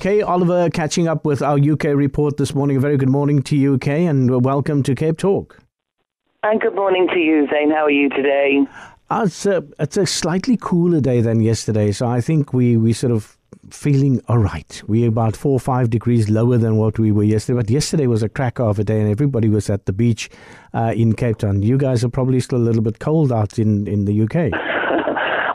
Kay Oliver catching up with our UK report this morning. A very good morning to you, Kay, and welcome to Cape Talk. And good morning to you, Zane. How are you today? Uh, it's, a, it's a slightly cooler day than yesterday, so I think we, we sort of feeling all right. We're about four or five degrees lower than what we were yesterday. But yesterday was a cracker of a day, and everybody was at the beach uh, in Cape Town. You guys are probably still a little bit cold out in, in the UK.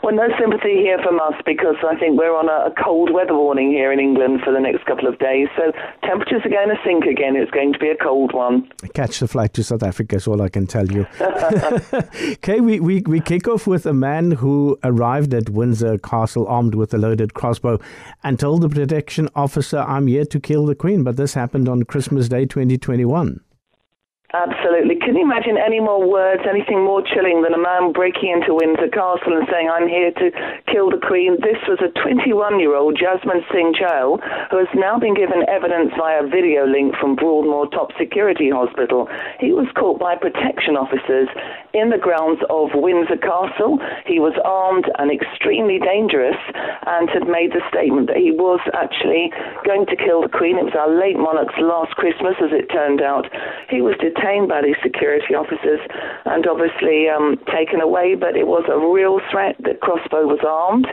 Well, no sympathy here from us because I think we're on a, a, cold weather warning here in England for the next couple of days. So temperatures are going to sink again. It's going to be a cold one. Catch the flight to South Africa is all I can tell you. okay, we, we, we kick off with a man who arrived at Windsor Castle armed with a loaded crossbow and told the protection officer, I'm here to kill the Queen. But this happened on Christmas Day 2021. Absolutely. Can you imagine any more words, anything more chilling than a man breaking into Windsor Castle and saying, I'm here to kill the Queen? This was a 21 year old Jaswant Singh Chahal who has now been given evidence via video link from Broadmoor Top Security Hospital. He was caught by protection officers in the grounds of Windsor Castle. He was armed and extremely dangerous and had made the statement that he was actually going to kill the Queen. It was our late monarch's last Christmas, as it turned out. He was detained detained by these security officers and obviously um, taken away, but it was a real threat. The crossbow was armed,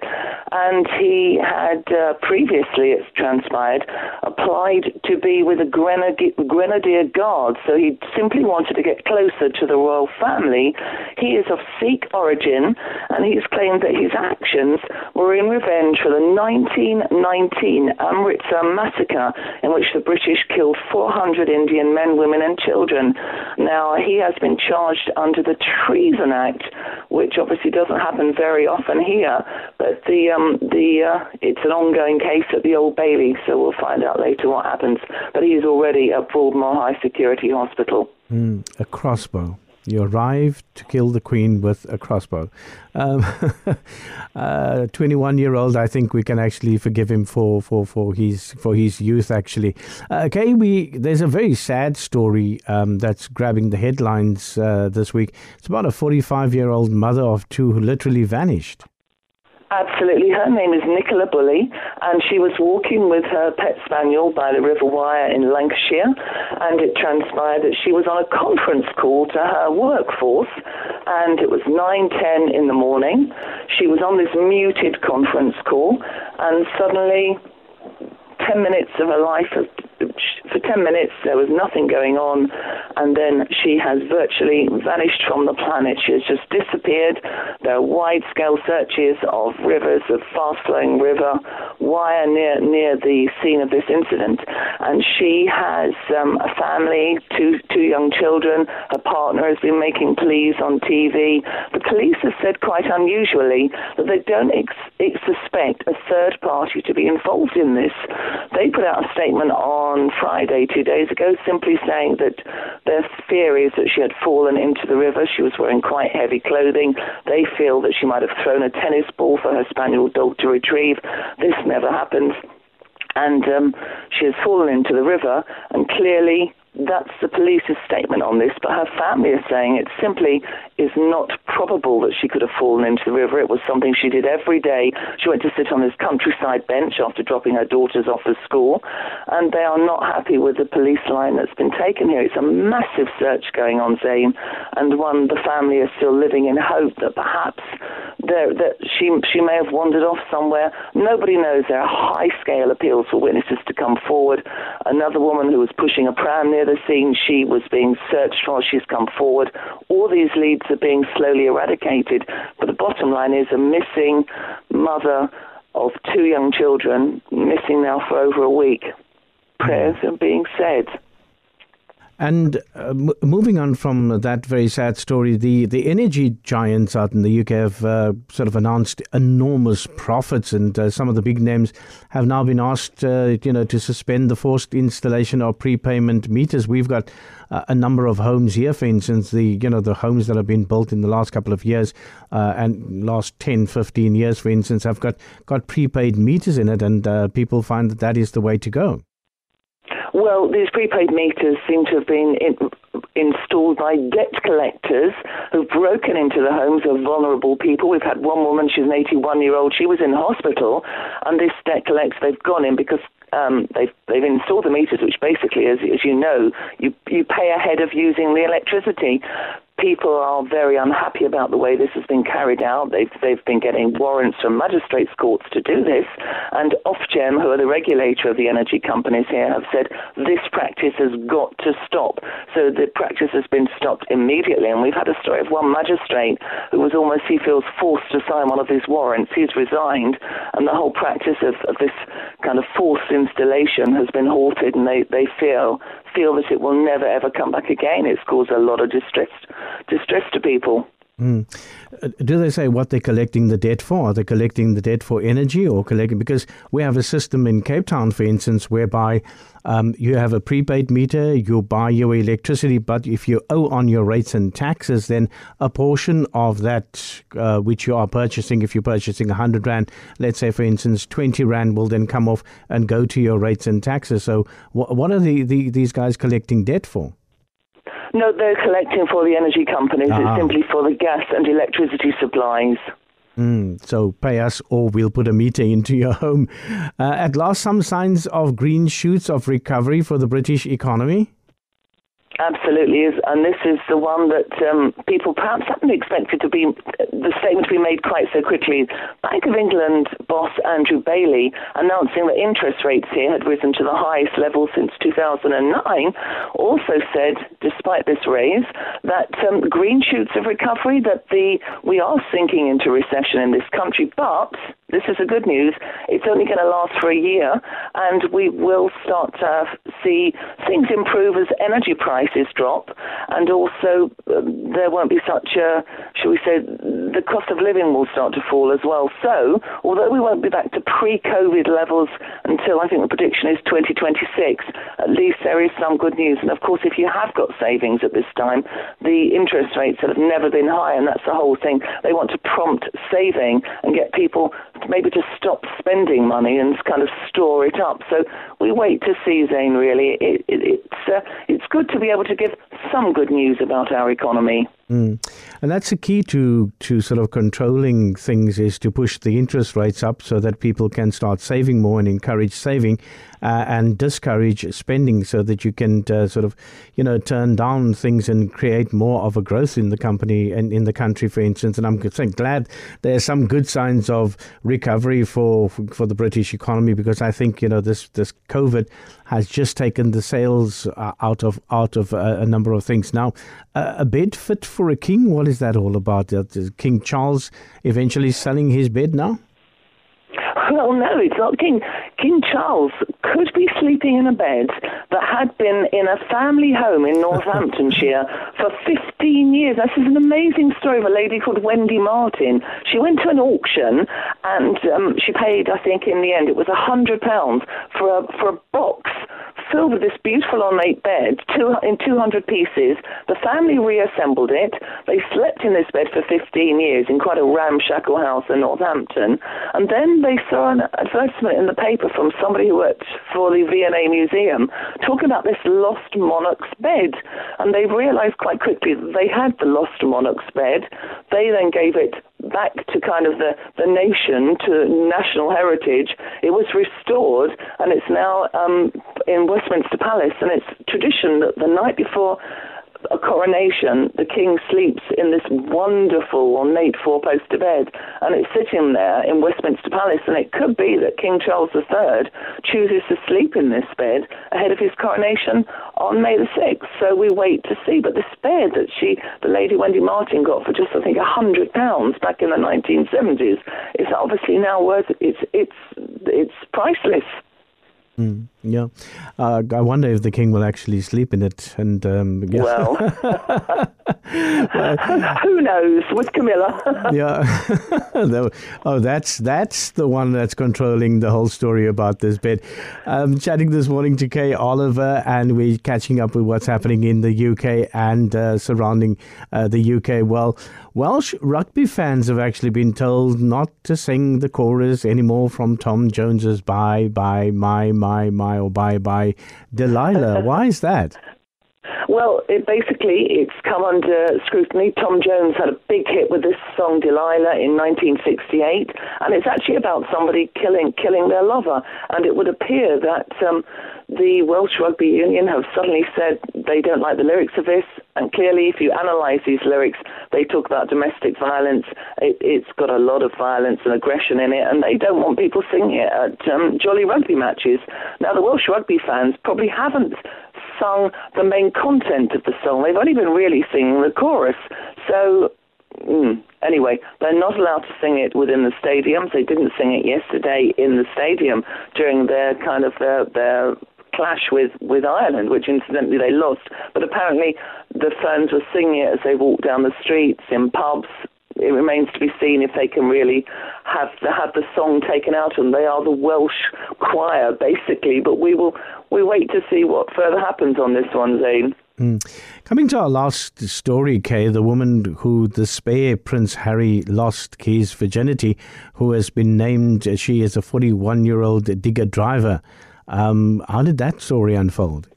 and he had uh, previously, it's transpired, applied to be with the Grenadier, Grenadier Guards. So he simply wanted to get closer to the royal family. He is of Sikh origin, and he's claimed that his actions were in revenge for the 1919 Amritsar massacre, in which the British killed 400 Indian men, women, and children. Now, he has been charged under the Treason Act, which obviously doesn't happen very often here, but the, um, the, uh, it's an ongoing case at the Old Bailey, so we'll find out later what happens. But he is already at Broadmoor High Security Hospital. Mm, a crossbow. You arrived to kill the queen with a crossbow. Um, uh, 21 year old, I think we can actually forgive him for, for, for, his, for his youth, actually. Okay, we, there's a very sad story um, that's grabbing the headlines uh, this week. It's about a 45 year old mother of two who literally vanished. Absolutely. Her name is Nicola Bulley, and she was walking with her pet spaniel by the River Wyre in Lancashire, and it transpired that she was on a conference call to her workforce, and it was 9.10 in the morning. She was on this muted conference call, and suddenly 10 minutes of her life for 10 minutes there was nothing going on and then she has virtually vanished from the planet. She has just disappeared. There are wide scale searches of rivers of fast flowing river Wyre near near the scene of this incident and she has um, a family two two young children her partner has been making pleas on TV the police have said quite unusually that they don't ex- suspect a third party to be involved in this they put out a statement on Friday, two days ago, simply saying that their fear is that she had fallen into the river. She was wearing quite heavy clothing. They feel that she might have thrown a tennis ball for her spaniel dog to retrieve. This never happened. And um, she has fallen into the river, and clearly that's the police's statement on this, but her family is saying it simply is not probable that she could have fallen into the river. It was something she did every day. She went to sit on this countryside bench after dropping her daughters off at school, and they are not happy with the police line that's been taken here. It's a massive search going on, Zane, and one the family is still living in hope that perhaps that she she may have wandered off somewhere. Nobody knows. There are high scale appeals for witnesses to come forward. Another woman who was pushing a pram near the scene, she was being searched for. She's come forward. All these leads are being slowly eradicated. But the bottom line is a missing mother of two young children, missing now for over a week. Prayers are being said. And uh, m- moving on from that very sad story, the, the energy giants out in the UK have uh, sort of announced enormous profits, and uh, some of the big names have now been asked, uh, you know, to suspend the forced installation of prepayment meters. We've got uh, a number of homes here, for instance, the you know the homes that have been built in the last couple of years uh, and last 10, 15 years, for instance, have got got prepaid meters in it, and people find that that is the way to go. Well, these prepaid meters seem to have been in, installed by debt collectors who've broken into the homes of vulnerable people. We've had one woman, she's an 81 year old, she was in hospital, and this debt collector, they've gone in because um, they've they've installed the meters, which basically, as as you know, you you pay ahead of using the electricity people are very unhappy about the way this has been carried out. They've, they've been getting warrants from magistrates' courts to do this, and Ofgem, who are the regulator of the energy companies here, have said this practice has got to stop. So the practice has been stopped immediately, and we've had a story of one magistrate who was almost, he feels, forced to sign one of these warrants. He's resigned, and the whole practice of, of this kind of forced installation has been halted, and they, they feel feel that it will never ever come back again. It's caused a lot of distress distress to people. Mm. Do they say what they're collecting the debt for? Are they collecting the debt for energy or collecting? Because we have a system in Cape Town, for instance, whereby um, you have a prepaid meter, you buy your electricity, but if you owe on your rates and taxes, then a portion of that uh, which you are purchasing, if you're purchasing 100 Rand, let's say, for instance, 20 Rand will then come off and go to your rates and taxes. So, wh- what are the, the, these guys collecting debt for? No, they're collecting for the energy companies. It's ah. simply for the gas and electricity supplies. Mm, so pay us or we'll put a meter into your home. Uh, at last, some signs of green shoots of recovery for the British economy? Absolutely is, and this is the one that um, people perhaps hadn't expected to be the statement to be made quite so quickly. Bank of England boss Andrew Bailey announcing that interest rates here had risen to the highest level since 2009, also said, despite this raise, that um, green shoots of recovery, that the we are sinking into recession in this country, but this is the good news. It's only going to last for a year, and we will start to see things improve as energy prices drop, and also um, there won't be such a, shall we say, the cost of living will start to fall as well. So, although we won't be back to pre-COVID levels until I think the prediction is 2026, at least there is some good news. And of course, if you have got savings at this time, the interest rates that have never been high, and that's the whole thing. They want to prompt saving and get people maybe to stop spending money and kind of store it up. So we wait to see, Zane, really. It, it, it's, uh, it's good to be able to give some good news about our economy. Mm. And that's the key to, to sort of controlling things is to push the interest rates up so that people can start saving more and encourage saving uh, and discourage spending so that you can uh, sort of, you know, turn down things and create more of a growth in the company and in the country, for instance. And I'm glad there are some good signs of recovery for, for the British economy because I think, you know, this, this COVID has just taken the sails uh, out of out of a, a number of things. Now, uh, a bed fit for a king. What is that all about? Is king Charles eventually selling his bed now? Well, no, it's not King. King Charles could be sleeping in a bed that had been in a family home in Northamptonshire for 15 years. This is an amazing story of a lady called Wendy Martin. She went to an auction and um, she paid, I think, in the end, it was a £100 for a, for a box filled with this beautiful ornate bed two, in 200 pieces. The family reassembled it. They slept in this bed for 15 years in quite a ramshackle house in Northampton. And then they saw an advertisement in the paper from somebody who worked for the V&A Museum talking about this lost monarch's bed. And they realized quite quickly that they had the lost monarch's bed. They then gave it back to kind of the, the nation, to national heritage. It was restored and it's now um, in Westminster Palace. And it's tradition that the night before a coronation, the king sleeps in this wonderful ornate four-poster bed, and it's sitting there in Westminster Palace. And it could be that King Charles III chooses to sleep in this bed ahead of his coronation on May the sixth. So we wait to see. But this bed that she, the lady Wendy Martin, got for just I think a hundred pounds back in the 1970s is obviously now worth it's it's it's priceless. Mm, yeah, uh, I wonder if the king will actually sleep in it. And um, yeah. well, who knows with Camilla? yeah. oh, that's that's the one that's controlling the whole story about this bed. Um, chatting this morning to Kay Oliver, and we're catching up with what's happening in the UK and uh, surrounding uh, the UK. Well, Welsh rugby fans have actually been told not to sing the chorus anymore from Tom Jones's "Bye Bye My My My" or "Bye Bye Delilah." Why is that? Well, it basically it's come under scrutiny. Tom Jones had a big hit with this song Delilah in 1968, and it's actually about somebody killing killing their lover. And it would appear that um, the Welsh Rugby Union have suddenly said they don't like the lyrics of this. And clearly, if you analyse these lyrics, they talk about domestic violence. It, has got a lot of violence and aggression in it, and they don't want people singing it at um, jolly rugby matches. Now, the Welsh rugby fans probably haven't sung the main content of the song. They've only been really singing the chorus. So, mm, anyway, they're not allowed to sing it within the stadiums. They didn't sing it yesterday in the stadium during their kind of their, their clash with, with Ireland, which incidentally they lost. But apparently the fans were singing it as they walked down the streets, in pubs. It remains to be seen if they can really have the, have the song taken out, and they are the Welsh choir basically. But we will we wait to see what further happens on this one, Zane. Mm. Coming to our last story, Kay, the woman who the spare Prince Harry lost Kay's virginity, who has been named, she is a 41 year old digger driver. Um, how did that story unfold?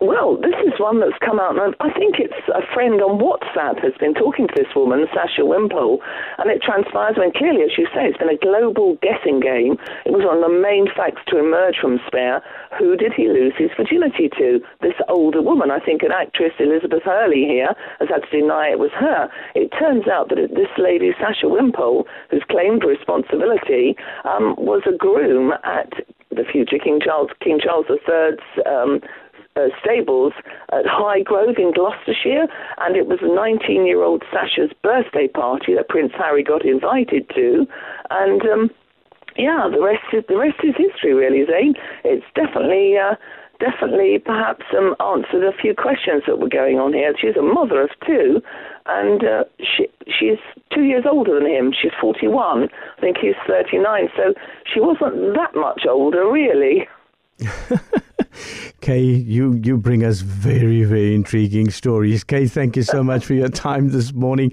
Well, this one that's come out, and I think it's a friend on WhatsApp has been talking to this woman, Sasha Walpole, and it transpires when clearly, as you say, it's been a global guessing game. It was one of the main facts to emerge from Spare. Who did he lose his virginity to? This older woman. I think an actress, Elizabeth Hurley here, has had to deny it was her. It turns out that this lady, Sasha Walpole, who's claimed responsibility, um, was a groom at the future King Charles King Charles III's um, uh, stables at Highgrove in Gloucestershire, and it was a 19-year-old Sasha's birthday party that Prince Harry got invited to, and. Um, yeah, the rest is the rest is history, really, Zane. It's definitely uh, definitely perhaps um, answered a few questions that were going on here. She's a mother of two, and uh, she she's two years older than him. She's 41. I think he's 39. So she wasn't that much older, really. Kay, you, you bring us very, very intriguing stories. Kay, thank you so much for your time this morning.